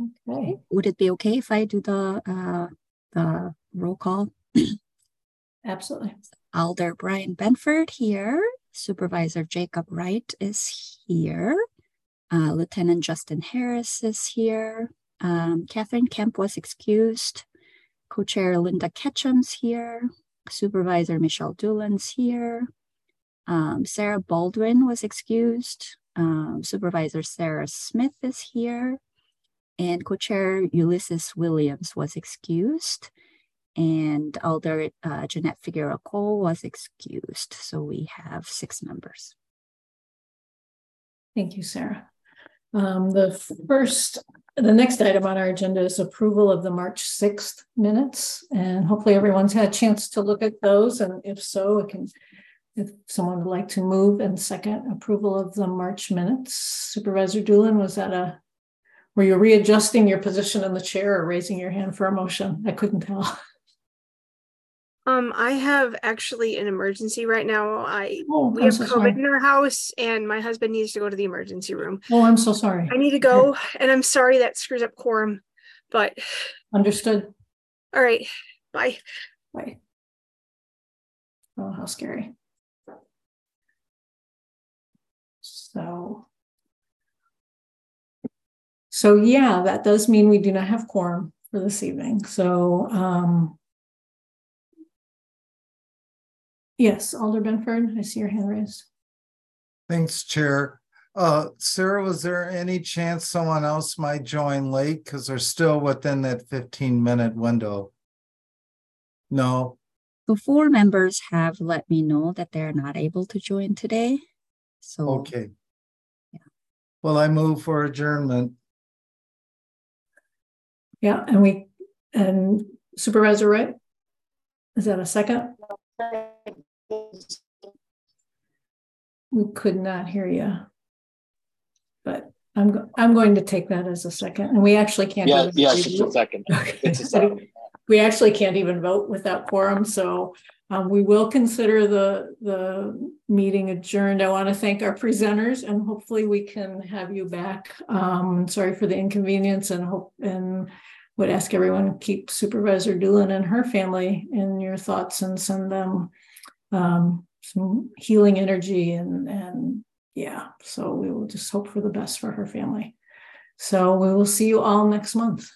Okay. Would it be okay if I do the uh, the roll call? Absolutely. Alder Brian Benford here. Supervisor Jacob Wright is here. Uh, Lieutenant Justin Harris is here. Um, Catherine Kemp was excused. Co-chair Linda Ketcham's here. Supervisor Michelle Doolan's here. Um, Sarah Baldwin was excused. Um, Supervisor Sarah Smith is here. And co-chair Ulysses Williams was excused. And Alder uh, Yannette Figueroa Cole was excused. So we have six members. Thank you, Sarah. Um, the first, the next item on our agenda is approval of the March 6th minutes. And hopefully everyone's had a chance to look at those. And if so, can, if someone would like to move and second approval of the March minutes. Supervisor Doolan, was that a, were you readjusting your position in the chair or raising your hand for a motion? I couldn't tell. Um, I have actually an emergency right now. I Oh, we I'm have so COVID sorry. in our house, and my husband needs to go to the emergency room. Oh, I'm so sorry. I need to go, and I'm sorry that screws up quorum. But Understood. all right, bye. Bye. Oh, how scary. So. So yeah, that does mean we do not have quorum for this evening. So, um. Yes, Alder Benford, I see your hand raised. Thanks, Chair. Uh, Sarah, was there any chance someone else might join late? Because they're still within that fifteen minute window. No, So four members have let me know that they're not able to join today. So okay. Yeah. Well, I move for adjournment. Yeah, and we, and Supervisor Wright? Is that a second? We could not hear you. But I'm, go- I'm going to take that as a second, and we actually can't. Yeah, yes, it's a second. Okay. It's a second. We actually can't even vote without quorum, so um, we will consider the, the meeting adjourned. I want to thank our presenters and hopefully we can have you back. Um, sorry for the inconvenience and hope, and would ask everyone, keep Supervisor Doolan and her family in your thoughts and send them um, some healing energy and, and yeah, so we will just hope for the best for her family. So we will see you all next month.